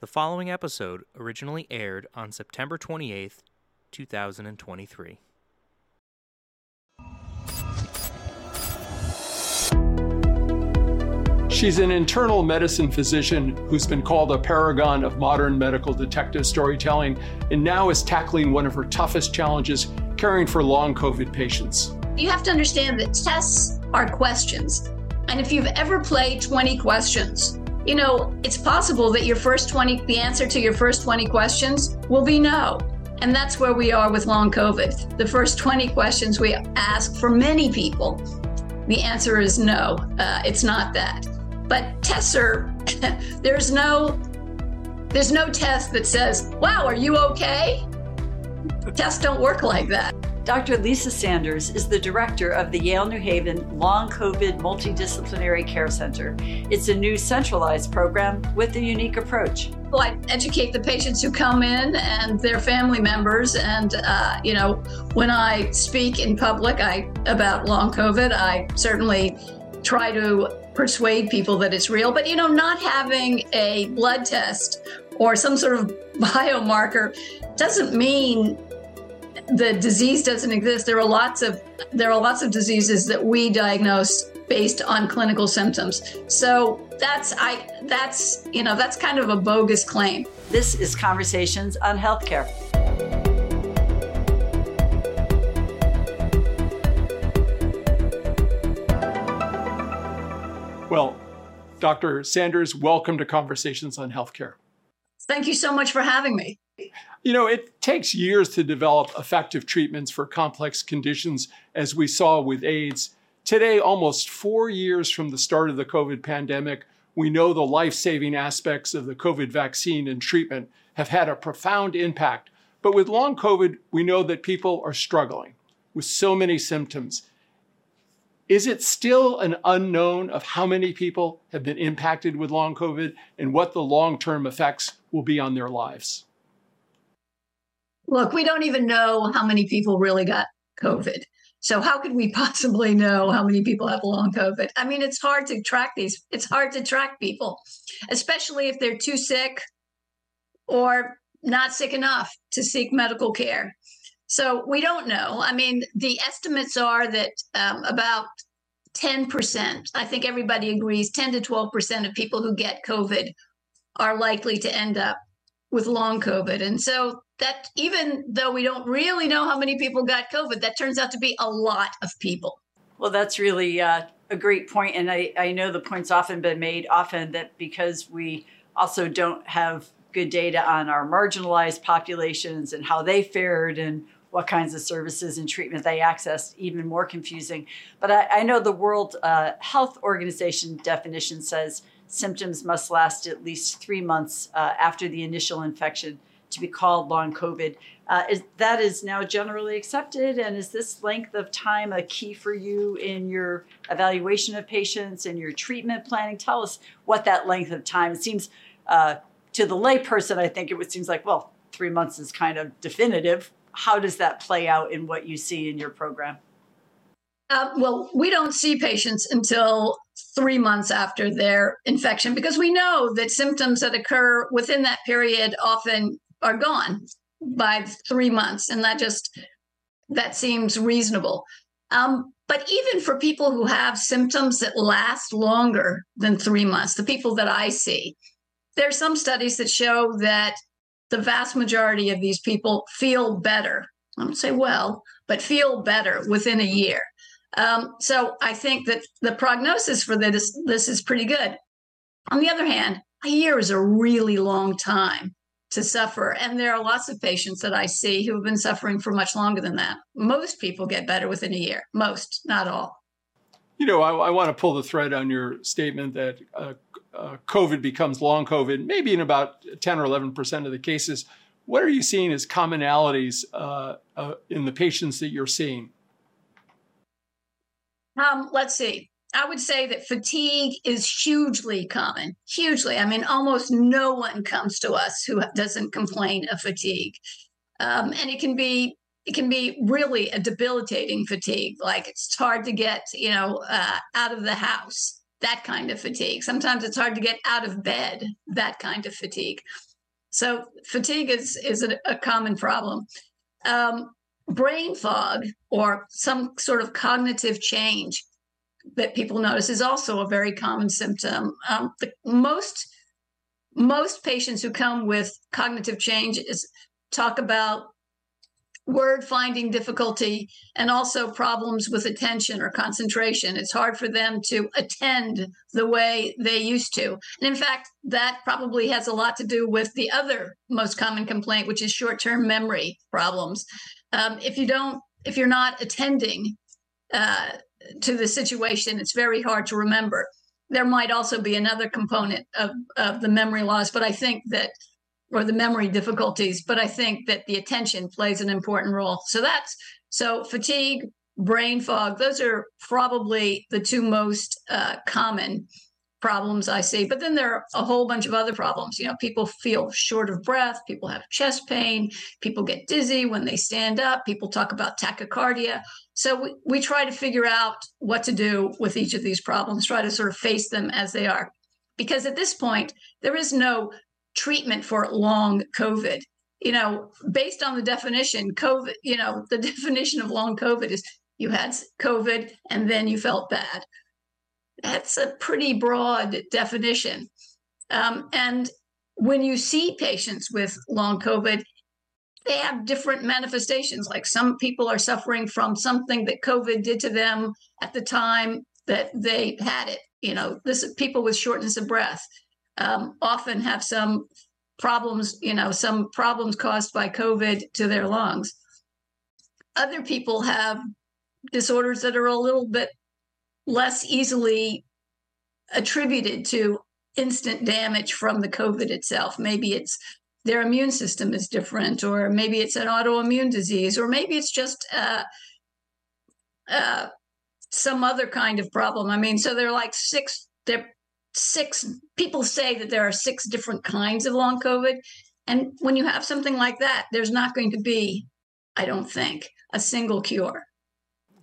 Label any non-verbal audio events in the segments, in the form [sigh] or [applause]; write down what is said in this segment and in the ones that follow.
The following episode originally aired on September 28th, 2023. She's an internal medicine physician who's been called a paragon of modern medical detective storytelling and now is tackling one of her toughest challenges caring for long COVID patients. You have to understand that tests are questions. And if you've ever played 20 questions, you know, it's possible that your first 20, the answer to your first 20 questions will be no. And that's where we are with long COVID. The first 20 questions we ask for many people, the answer is no, uh, it's not that. But tests are, [laughs] there's no, there's no test that says, wow, are you okay? Tests don't work like that. Dr. Lisa Sanders is the director of the Yale New Haven Long COVID Multidisciplinary Care Center. It's a new centralized program with a unique approach. Well, I educate the patients who come in and their family members. And, uh, you know, when I speak in public I, about long COVID, I certainly try to persuade people that it's real. But, you know, not having a blood test or some sort of [laughs] biomarker doesn't mean the disease doesn't exist. There are lots of there are lots of diseases that we diagnose based on clinical symptoms. So that's I that's you know that's kind of a bogus claim. This is Conversations on Healthcare. Well, Dr. Sanders, welcome to Conversations on Healthcare. Thank you so much for having me. You know, it takes years to develop effective treatments for complex conditions, as we saw with AIDS. Today, almost four years from the start of the COVID pandemic, we know the life saving aspects of the COVID vaccine and treatment have had a profound impact. But with long COVID, we know that people are struggling with so many symptoms. Is it still an unknown of how many people have been impacted with long COVID and what the long term effects will be on their lives? Look, we don't even know how many people really got COVID. So how could we [laughs] possibly know how many people have long COVID? I mean, it's hard to track these. It's hard to track people, especially if they're too sick or not sick enough to seek medical care. So we don't know. I mean, the estimates are that um, about 10%, I think everybody agrees, 10 to 12% of people who get COVID are likely to end up with long COVID. And so that even though we don't really know how many people got COVID, that turns out to be a lot of people. Well, that's really uh, a great point. And I, I know the point's often been made often that because we also don't have good data on our marginalized populations and how they fared and what kinds of services and treatment they accessed, even more confusing. But I, I know the World uh, Health Organization definition says symptoms must last at least three months uh, after the initial infection to be called long COVID. Uh, is, that is now generally accepted, and is this length of time a key for you in your evaluation of patients and your treatment planning? Tell us what that length of time it seems uh, to the layperson. I think it would seems like well, three months is kind of definitive. How does that play out in what you see in your program? Uh, well, we don't see patients until three months after their infection because we know that symptoms that occur within that period often are gone by three months, and that just that seems reasonable. Um, but even for people who have symptoms that last longer than three months, the people that I see, there are some studies that show that the vast majority of these people feel better. I don't say well, but feel better within a year. Um, so I think that the prognosis for this this is pretty good. On the other hand, a year is a really long time to suffer, and there are lots of patients that I see who have been suffering for much longer than that. Most people get better within a year. Most, not all. You know, I, I want to pull the thread on your statement that uh, uh, COVID becomes long COVID, maybe in about 10 or 11 percent of the cases. What are you seeing as commonalities uh, uh in the patients that you're seeing? Um, let's see. I would say that fatigue is hugely common, hugely. I mean, almost no one comes to us who doesn't complain of fatigue, um, and it can be it can be really a debilitating fatigue. Like it's hard to get you know uh, out of the house. That kind of fatigue. Sometimes it's hard to get out of bed. That kind of fatigue. So fatigue is is a, a common problem. Um, brain fog or some sort of cognitive change that people notice is also a very common symptom. Um, the most most patients who come with cognitive change is, talk about word finding difficulty and also problems with attention or concentration. It's hard for them to attend the way they used to. And in fact, that probably has a lot to do with the other most common complaint, which is short term memory problems. Um, if you don't, if you're not attending uh, to the situation, it's very hard to remember. There might also be another component of, of the memory loss, but I think that or the memory difficulties, but I think that the attention plays an important role. So that's so fatigue, brain fog, those are probably the two most uh, common problems I see. But then there are a whole bunch of other problems. You know, people feel short of breath, people have chest pain, people get dizzy when they stand up, people talk about tachycardia. So we, we try to figure out what to do with each of these problems, try to sort of face them as they are. Because at this point, there is no treatment for long COVID. You know, based on the definition, COVID, you know, the [laughs] definition of long COVID is you had COVID and then you felt bad. That's a pretty broad definition. Um, and when you see patients with long COVID, they have different manifestations. Like some people are suffering from something that COVID did to them at the time that they had it. You know, this people with shortness of breath um, often have some problems, you know, some problems caused by COVID to their lungs. Other people have disorders that are a little bit less easily attributed to instant damage from the COVID itself. Maybe it's their immune system is different, or maybe it's an autoimmune disease, or maybe it's just uh, uh, some other kind of problem. I mean, so there are like six, there six people say that there are six different kinds of long COVID. And when you have something like that, there's not going to be, I don't think, a single cure.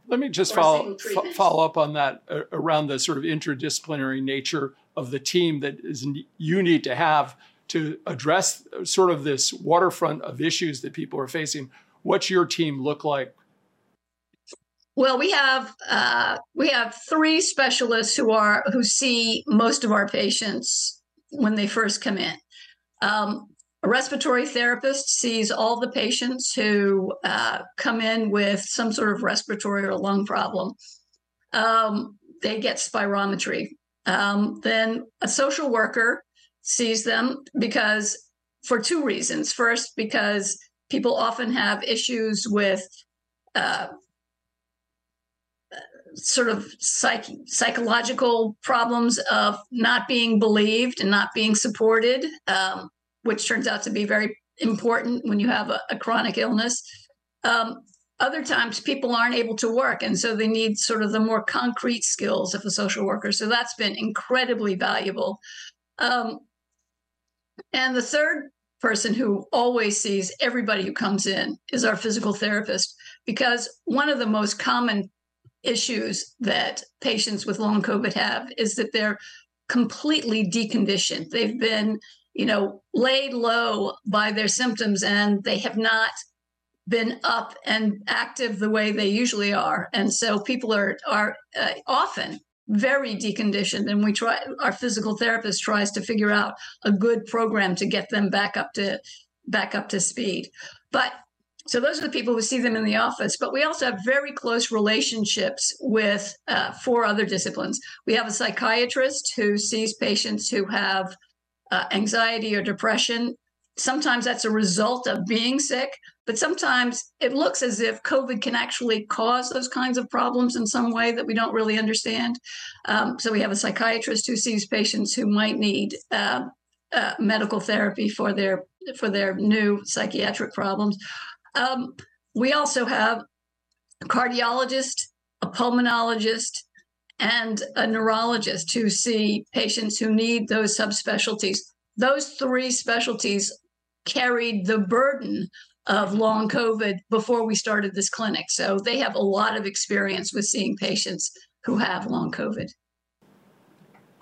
Let me just follow f- follow up on that uh, around the sort of interdisciplinary nature of the team that is you need to have to address sort of this waterfront of issues that people are facing. What's your team look like well, we have uh, we have three specialists who are who see most of our patients when they first come in. Um, a respiratory therapist sees all the patients who uh, come in with some sort of respiratory or lung problem. Um, they get spirometry. Um, then a social worker sees them because for two reasons. First, because people often have issues with uh, sort of psych- psychological problems of not being believed and not being supported, um, which turns out to be very important when you have a, a chronic illness. Um, other times, people aren't able to work, and so they need sort of the more concrete skills of a social worker. So that's been incredibly valuable. Um, and the third person who always sees everybody who comes in is our physical therapist, because one of the most common issues that patients with long COVID have is that they're completely deconditioned. They've been, you know, laid low by their symptoms and they have not been up and active the way they usually are. And so people are are uh, often very deconditioned and we try our physical therapist tries to figure out a good program to get them back up to back up to speed. But so those are the people who see them in the office. But we also have very close relationships with uh, four other disciplines. We have a psychiatrist who sees patients who have uh, anxiety or depression. Sometimes that's a result of being sick, but sometimes it looks as if COVID can actually cause those kinds of problems in some way that we don't really understand. Um, so we have a psychiatrist who sees patients who might need uh, uh medical therapy for their for their new psychiatric problems. Um, we also have a cardiologist, a pulmonologist, and a neurologist to see patients who need those subspecialties. Those three specialties carried the burden of long COVID before we started this clinic. So they have a lot of experience with seeing patients who have long COVID.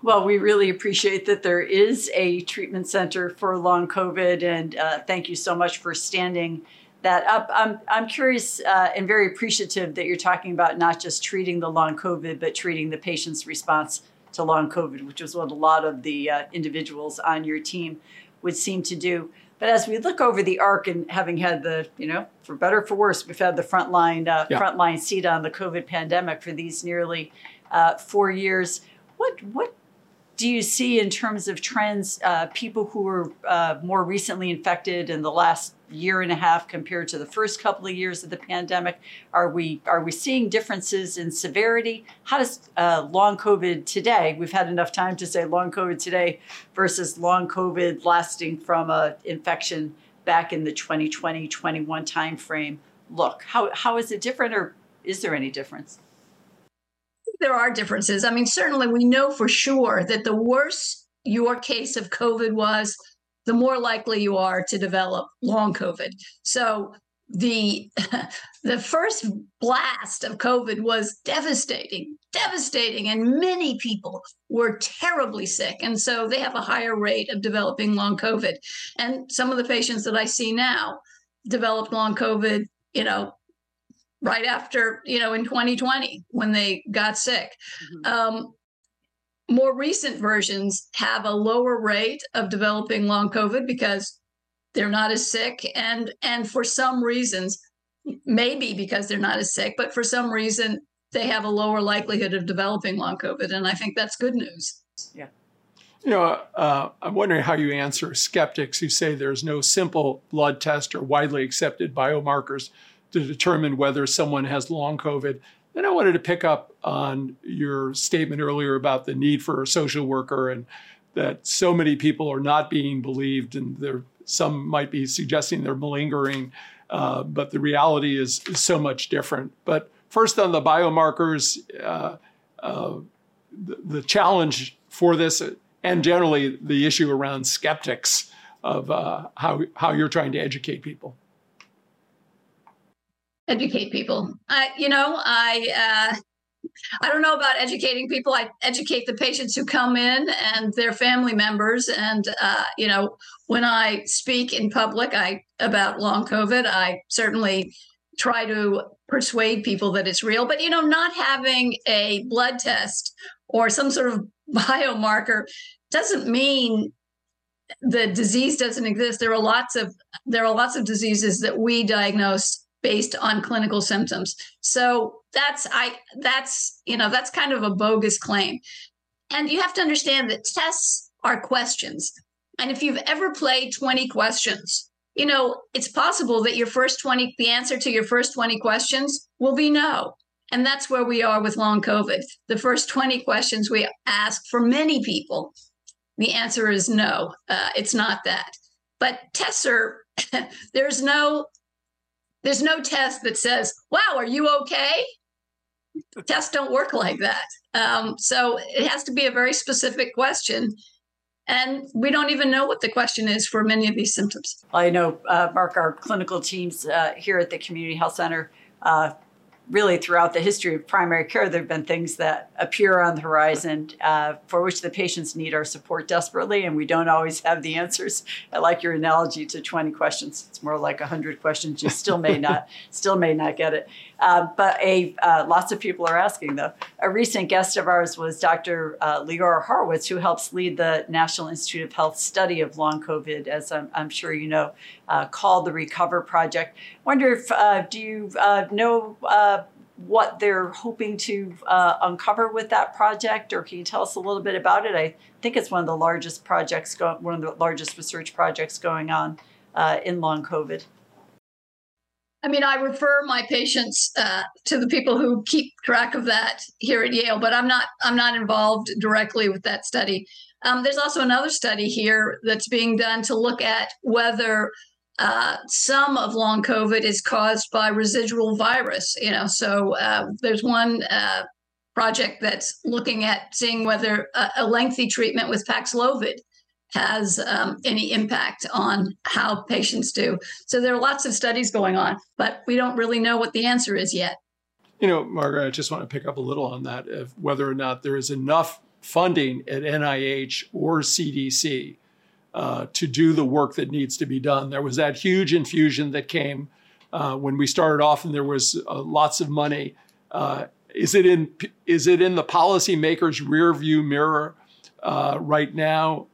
Well, we really appreciate that there is a treatment center for long COVID, and uh, thank you so much for standing that up. I'm, I'm curious uh, and very appreciative that you're talking about not just treating the long COVID, but treating the patient's response to long COVID, which is what a lot of the uh, individuals on your team would seem to do. But as we look over the arc and having had the, you know, for better for worse, we've had the frontline uh, yeah. frontline seat on the COVID pandemic for these nearly uh, four years. What what do you see in terms of trends, uh, people who were uh, more recently infected in the last year and a half compared to the first couple of years of the pandemic? Are we are we seeing differences in severity? How does uh, long COVID today? We've had enough time to say long COVID today versus long COVID lasting from a infection back in the 2020-21 timeframe look. How how is it different, or is there any difference? There are differences. I mean, certainly we know for sure that the worse your case of COVID was, the more likely you are to develop long COVID. So the [laughs] the first blast of COVID was devastating, devastating, and many people were terribly sick, and so they have a higher rate of developing long COVID. And some of the patients that I see now developed long COVID, you know, right after, you know, in 2020 when they got sick. Mm-hmm. Um, more recent versions have a lower rate of developing long COVID because they're not as sick, and and for some reasons, maybe because they're not as sick, but for some reason they have a lower likelihood of developing long COVID, and I think that's good news. Yeah. You know, uh, I'm wondering how you answer skeptics who say there's no simple blood test or widely accepted biomarkers to determine whether someone has long COVID. Then I wanted to pick up on your statement earlier about the need for a social worker and that so many people are not being believed, and there some might be suggesting they're malingering, uh, but the reality is, is, so much different. But first, on the biomarkers, uh, uh, the, the, challenge for this, and generally the issue around skeptics of uh, how how you're trying to educate people educate people. I, you know, I, uh, I don't know about educating people. I educate the patients who come in and their family members. And uh, you know, when I speak in public, I about long COVID, I certainly try to persuade people that it's real. But you know, not having a blood test or some sort of [laughs] biomarker doesn't mean the disease doesn't exist. There are lots of there are lots of diseases that we diagnose based on clinical symptoms. So that's I that's you know that's kind of a bogus claim. And you have to understand that tests are questions. And if you've ever played 20 questions, you know, it's possible that your first 20 the answer to your first 20 questions will be no. And that's where we are with long COVID. The first 20 questions we ask for many people, the answer is no, uh, it's not that. But tests are, [laughs] there's no there's no test that says, wow, are you okay? Tests don't work like that. Um, so it has to be a very specific question. And we don't even know what the question is for many of these symptoms. I know, uh, Mark, our clinical teams uh, here at the Community Health Center uh, really throughout the history of primary care, there have been things that appear on the horizon uh, for which the patients need our support desperately, and we don't always have the answers. I like your analogy to 20 questions. It's more like 100 questions. You still may not, [laughs] still may not get it. Uh, but a uh, lots of people are asking though. A recent guest of ours was Dr. Uh, Leora Horwitz, who helps lead the National Institute of Health study of long COVID, as I'm, I'm sure you know, uh, called the Recover Project. Wonder if uh, do you uh, know what they're hoping to uncover with that project, or can you tell us a little bit about it? I think it's one of the largest projects, go- one of the largest research projects going on in long COVID. I mean, I refer my patients uh, to the people who keep track of that here at Yale, but I'm not I'm not involved directly with that study. Um, there's also another study here that's being done to look at whether uh, some of long COVID is caused by residual virus. You know, so uh, there's one uh, project that's looking at seeing whether a, a lengthy treatment with Paxlovid has um, any impact on how patients do. So there are lots of studies going on, but we don't really know what the answer is yet. You know, Margaret, I just want to pick up a little on that of whether or not there is enough funding at NIH or CDC uh, to do the work that needs to be done. There was that huge infusion that came uh, when we started off, and there was uh, lots of money. Uh, is it in is it in the policymakers' rear view mirror uh, right now?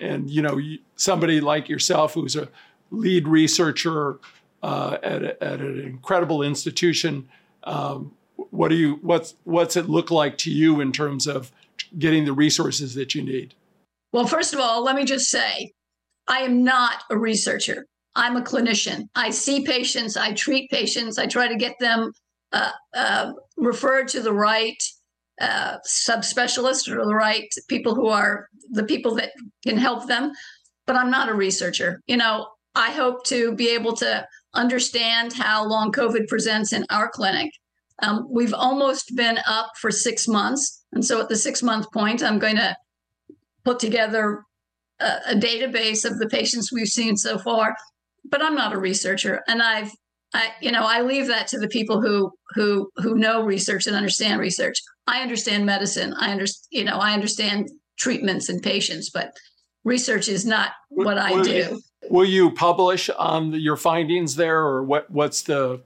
And you know, somebody like yourself, who's a lead researcher at, a, at an incredible institution. Um, what do you what's what's it look like to you in terms of getting the resources that you need? Well, first of all, let me just say, I am not a researcher. I'm a clinician. I see patients, I treat patients, I try to get them uh, uh, referred to the right uh, subspecialist or the right people who are the people that can help them. But I'm not a researcher. You know, I hope to be able to understand how long COVID presents in our clinic. Um, we've almost been up for six months. And so at the six month point, I'm going to put together a, a database of the patients we've seen so far. But I'm not a researcher. And I've I, you know, I leave that to the people who who who know research and understand research. I understand medicine. I understand, you know, I understand treatments and patients, but research is not what I do. Will you publish on the, your findings there, or what? What's the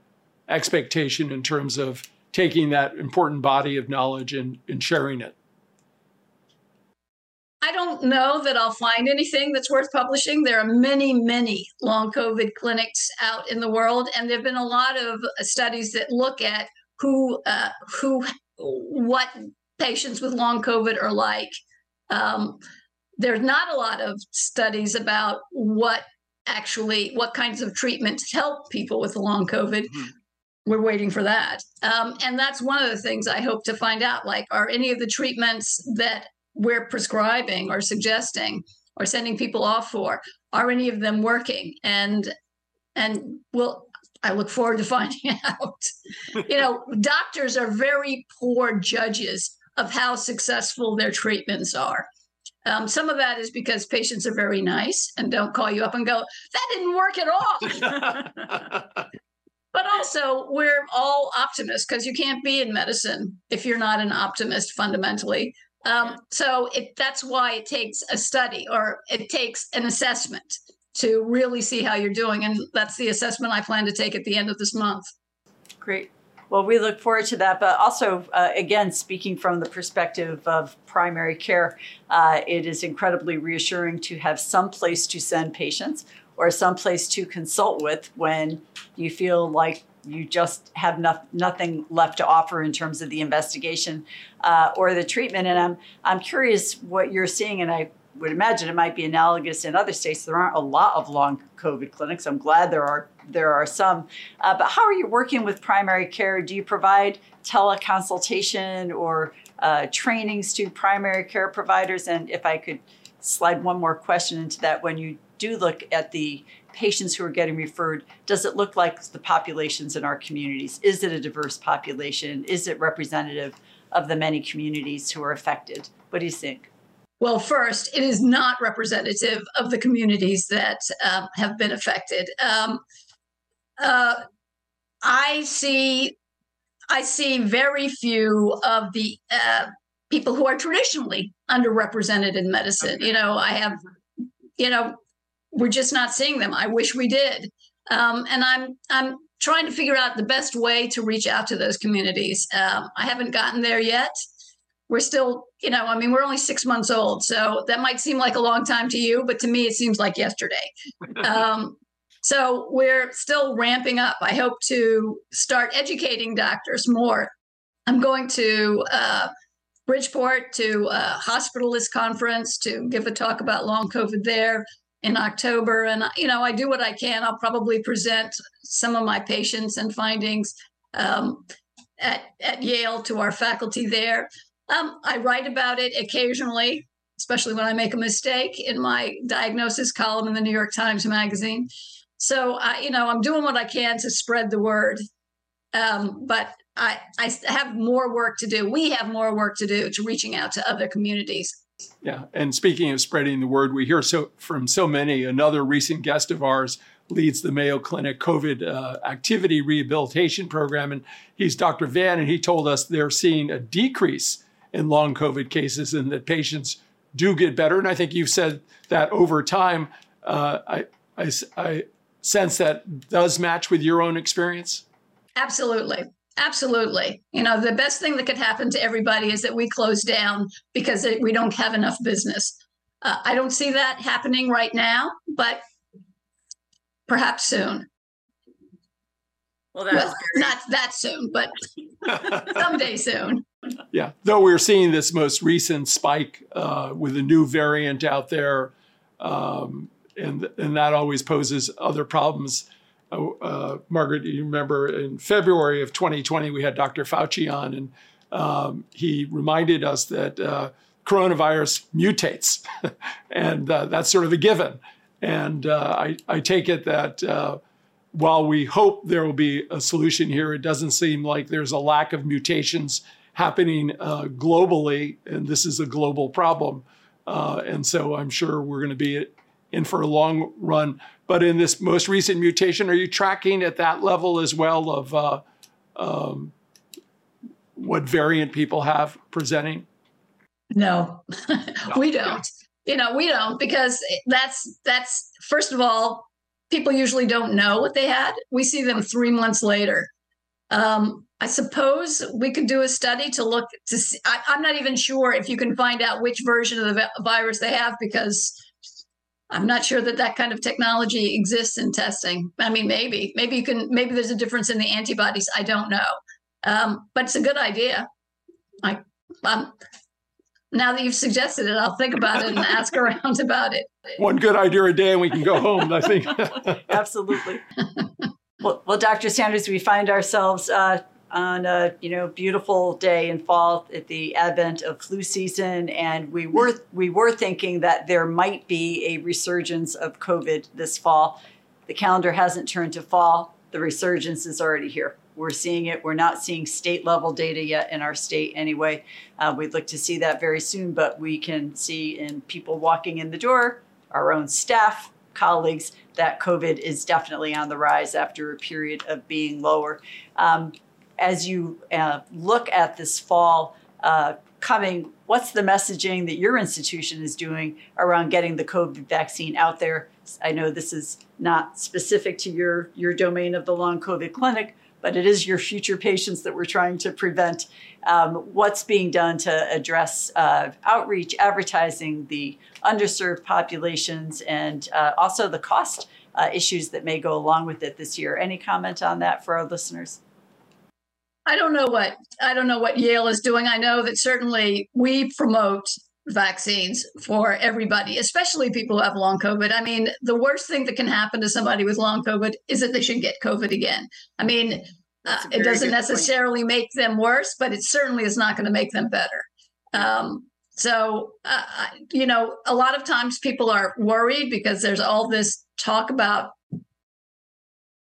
expectation in terms of taking that important body of knowledge and, and sharing it? I don't know that I'll find anything that's worth publishing. There are many, many long COVID clinics out in the world, and there have been a lot of studies that look at who, uh, who, what patients with long COVID are like. Um, there's not a lot of studies about what actually what kinds of treatments help people with long COVID. Mm-hmm. We're waiting for that, um, and that's one of the things I hope to find out. Like, are any of the treatments that we're prescribing or suggesting or sending people off for are any of them working? And and well i look forward to finding [laughs] out. You know doctors are very poor judges of how successful their treatments are. Um, some of that is because patients are very nice and don't call you up and go that didn't work at all. [laughs] But also we're all optimists because you can't be in medicine if you're not an optimist fundamentally um, so it, that's why it takes a study or it takes an assessment to really see how you're doing. And that's the assessment I plan to take at the end of this month. Great. Well, we look forward to that. But also, uh, again, speaking from the perspective of primary care, uh, it is incredibly reassuring to have some place to send patients or some place to consult with when you feel like you just have no, nothing left to offer in terms of the investigation uh, or the treatment. And I'm I'm curious what you're seeing, and I would imagine it might be analogous in other states. There aren't a lot of long COVID clinics. I'm glad there are there are some. Uh, but how are you working with primary care? Do you provide teleconsultation or uh, trainings to primary care providers? And if I could slide one more question into that, when you do look at the patients who are getting referred, does it look like the populations in our communities? Is it a diverse population? Is it representative of the many communities who are affected? What do you think? Well, first, it is not representative of the communities that um, have been affected. Um, uh, I see, I see very few of the uh, people who are traditionally underrepresented in medicine. You know, I have, you know, we're just not seeing them. I wish we did. Um, and I'm I'm trying to figure out the best way to reach out to those communities. Um, I haven't gotten there yet. We're still, you know, I mean, we're only six months old, so that might seem like a long time to you, but to me, it seems like yesterday. [laughs] Um, so we're still ramping up. I hope to start educating doctors more. I'm going to uh, Bridgeport to a hospitalist conference to give a talk about long COVID there in October. And, you know, I do what I can. I'll probably present some of my patients and findings um, at, at Yale to our faculty there. Um, I write about it occasionally, especially when I make a mistake in my diagnosis column in the New York Times Magazine. So, I, you know, I'm doing what I can to spread the word. Um, but I, I have more work to do. We have more work to do to reaching out to other communities. Yeah, and speaking of spreading the word, we hear so from so many. Another recent guest of ours leads the Mayo Clinic COVID uh, activity rehabilitation program, and he's Dr. Van, and he told us they're seeing a decrease in long COVID cases and that patients do get better. And I think you've said that over time. Uh, I, I, I sense that does match with your own experience. Absolutely. Absolutely. You know, the best thing that could happen to everybody is that we close down because we don't have enough business. Uh, I don't see that happening right now, but perhaps soon. Well, that's well, not that soon, but [laughs] someday soon. Yeah, though we're seeing this most recent spike uh, with a new variant out there, um, and and that always poses other problems. Uh, uh, Margaret, you remember in February of 2020 we had Dr. Fauci on, and um, he reminded us that uh, coronavirus mutates, [laughs] and uh, that's sort of a given. And uh, I, I take it that while we hope there will be a solution here, it doesn't seem like there's a lack of mutations happening uh, globally, and this is a global problem. Uh, and so I'm sure we're going to be in for a long run. But in this most recent mutation, are you tracking at that level as well of uh, um, what variant people have presenting? No, [laughs] we don't. You know, we don't because that's that's first of all people usually don't know what they had. We see them three months later. Um, I suppose we could do a study to look to see. I, am not even sure if you can find out which version of the virus they have because I'm not sure that that kind of technology exists in testing. I mean, maybe, maybe you can, maybe there's a difference in the antibodies. I don't know, um, but it's a good idea. I, um, now that you've suggested it, I'll think about it and ask around [laughs] about it. One good idea a day and we can go home, I think. [laughs] Absolutely. well, well, Dr. Sanders, we find ourselves uh, on a you know beautiful day in fall at the advent of flu season, and we were we were thinking that there might be a resurgence of COVID this fall. The calendar hasn't turned to fall. The resurgence is already here. We're seeing it. We're not seeing state level data yet in our state anyway. Uh, we'd look to see that very soon, but we can see in people walking in the door, our own staff, colleagues, that COVID is definitely on the rise after a period of being lower. Um, as you uh, look at this fall uh, coming, what's the messaging that your institution is doing around getting the COVID vaccine out there? I know this is not specific to your, your domain of the long COVID clinic, but it is your future patients that we're trying to prevent. Um, what's being done to address uh, outreach, advertising, the underserved populations, and uh, also the cost uh, issues that may go along with it this year. Any comment on that for our listeners? I don't know what I don't know what Yale is doing. I know that certainly we promote vaccines for everybody, especially people who have long COVID. I mean, the worst thing that can happen to somebody with long COVID is that they should get COVID again. I mean, uh, it doesn't necessarily point. make them worse, but it certainly is not going to make them better. Um, so, uh, you know, a lot of times people are worried because there's all this talk about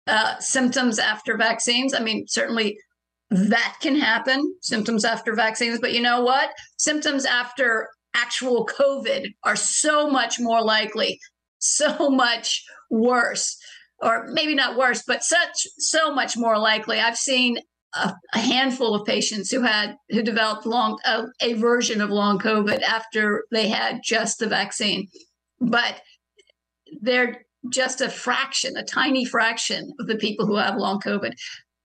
uh, symptoms after vaccines. I mean, certainly that can happen, symptoms after vaccines. But you know what? Symptoms after actual COVID are so much more likely, so much worse, or maybe not worse, but such so much more likely. I've seen a, a handful of patients who had who developed long a version of long COVID after they had just the vaccine, but they're just a fraction, a tiny fraction of the people who have long COVID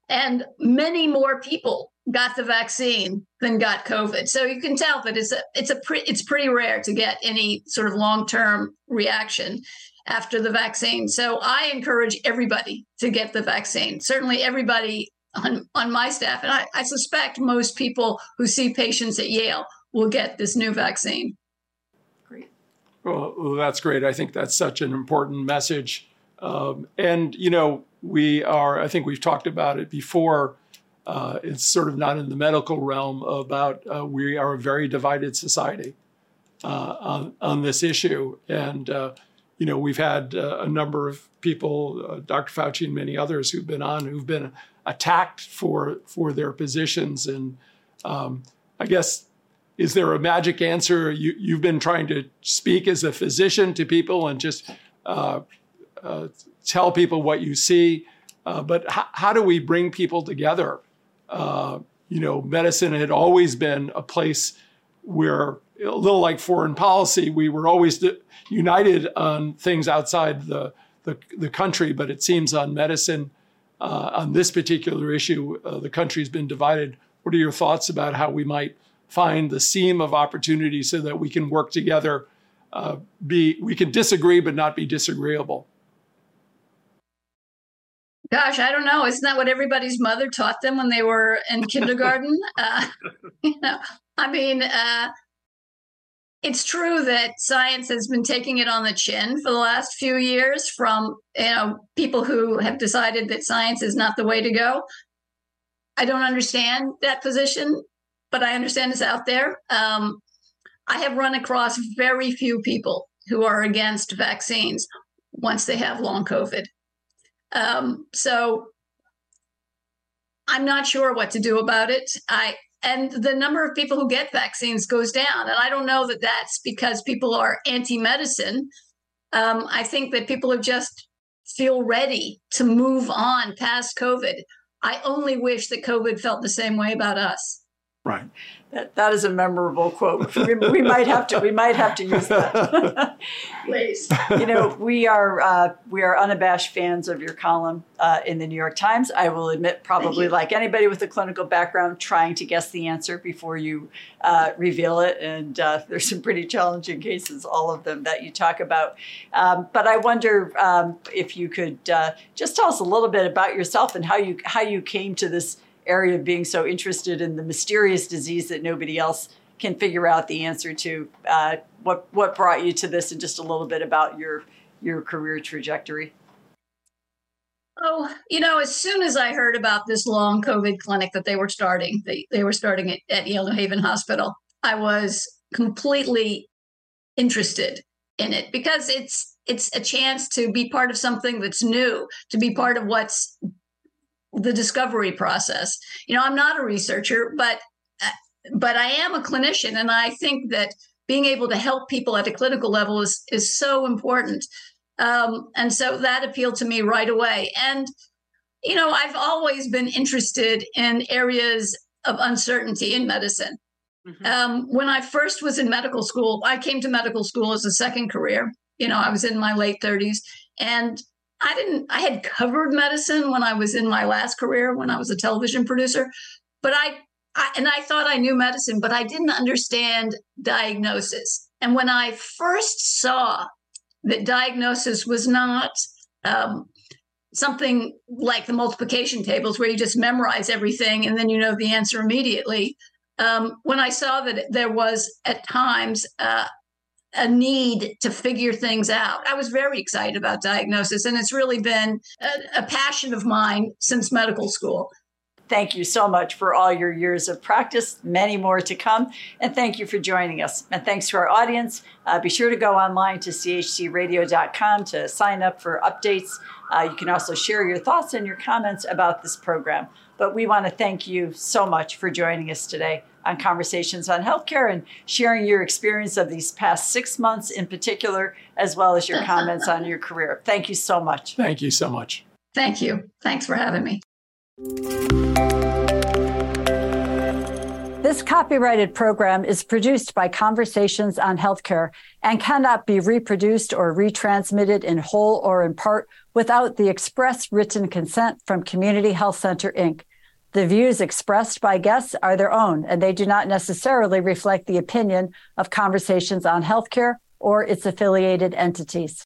and many more people got the vaccine than got COVID. So you can tell that it's a it's a pre, it's pretty rare to get any sort of long term reaction after the vaccine. So I encourage everybody to get the vaccine. Certainly everybody on, on my staff, and I, I suspect most people who see patients at Yale will get this new vaccine. Great. Well, that's great. I think that's such an important message. Um, and you know, we are, I think we've talked about it before. Uh, it's sort of not in the medical realm about uh, we are a very divided society uh, on, on this issue. And, uh, you know, we've had uh, a number of people, uh, Dr. Fauci and many others who've been on, who've been attacked for, for their positions. And um, I guess, is there a magic answer? You, you've been trying to speak as a physician to people and just tell people what you see. Uh, but h- how do we bring people together? Uh, you know, medicine had always been a place we're a little like foreign policy. We were always united on things outside the, the, the country, but it seems on medicine, uh, on this particular issue, uh, the country's been divided. What are your thoughts about how we might find the seam of opportunity so that we can work together? Uh, be we can disagree but not be disagreeable. Gosh, I don't know. Isn't that what everybody's mother taught them when they were in [laughs] kindergarten? Uh, [laughs] you know, I mean, uh, it's true that science has been taking it on the chin for the last few years from you know people who have decided that science is not the way to go. I don't understand that position, but I understand it's out there. Um, I have run across very few people who are against vaccines once they have long COVID. Um, so I'm not sure what to do about it. I and the number of people who get vaccines goes down, and I don't know that that's because people are anti-medicine. Um, I think that people are just feel ready to move on past COVID. I only wish that COVID felt the same way about us. Right. That, that is a memorable quote. We, we might have to we might have to use that. [laughs] Please. you know, we are uh, we are unabashed fans of your column uh, in the New York Times. I will admit, probably like anybody with a clinical background, trying to guess the answer before you uh, reveal it. And uh, there's some pretty challenging cases, all of them that you talk about. Um, but I wonder um, if you could uh, just tell us a little bit about yourself and how you how you came to this area of being so interested in the mysterious disease that nobody else can figure out the answer to. Uh, what what brought you to this, and just a little bit about your your career trajectory. Oh, you know, as soon as I heard about this long COVID clinic that they were starting, they, they were starting it at Yale New Haven Hospital, I was completely interested in it because it's it's a chance to be part of something that's new, to be part of what's the discovery process. You know, I'm not a researcher, but uh, but I am a clinician, and I think that being able to help people at a clinical level is is so important. Um, and so that appealed to me right away. And you know, I've always been interested in areas of uncertainty in medicine. Mm-hmm. Um, when I first was in medical school, I came to medical school as a second career. You know, I was in my late 30s, and I didn't, I had covered medicine when I was in my last career, when I was a television producer, but I, I and I thought I knew medicine, but I didn't understand diagnosis. And when I first saw that diagnosis was not um, something like the multiplication tables where you just memorize everything and then you know the answer immediately. Um, when I saw that there was at times uh, a need to figure things out. I was very excited about diagnosis, and it's really been a, a, passion of mine since medical school. Thank you so much for all your years of practice, many more to come. And thank you for joining us. And thanks to our audience. Uh, be sure to go online to chcradio.com to sign up for updates. Uh, you can also share your thoughts and your comments about this program. But we want to thank you so much for joining us today on Conversations on Healthcare and sharing your experience of these past six months in particular, as well as your comments on your career. Thank you so much. Thank you so much. Thank you. Thanks for having me. This copyrighted program is produced by Conversations on Healthcare and cannot be reproduced or retransmitted in whole or in part without the express written consent from Community Health Center, Inc. The views expressed by guests are their own, and they do not necessarily reflect the opinion of Conversations on Healthcare or its affiliated entities.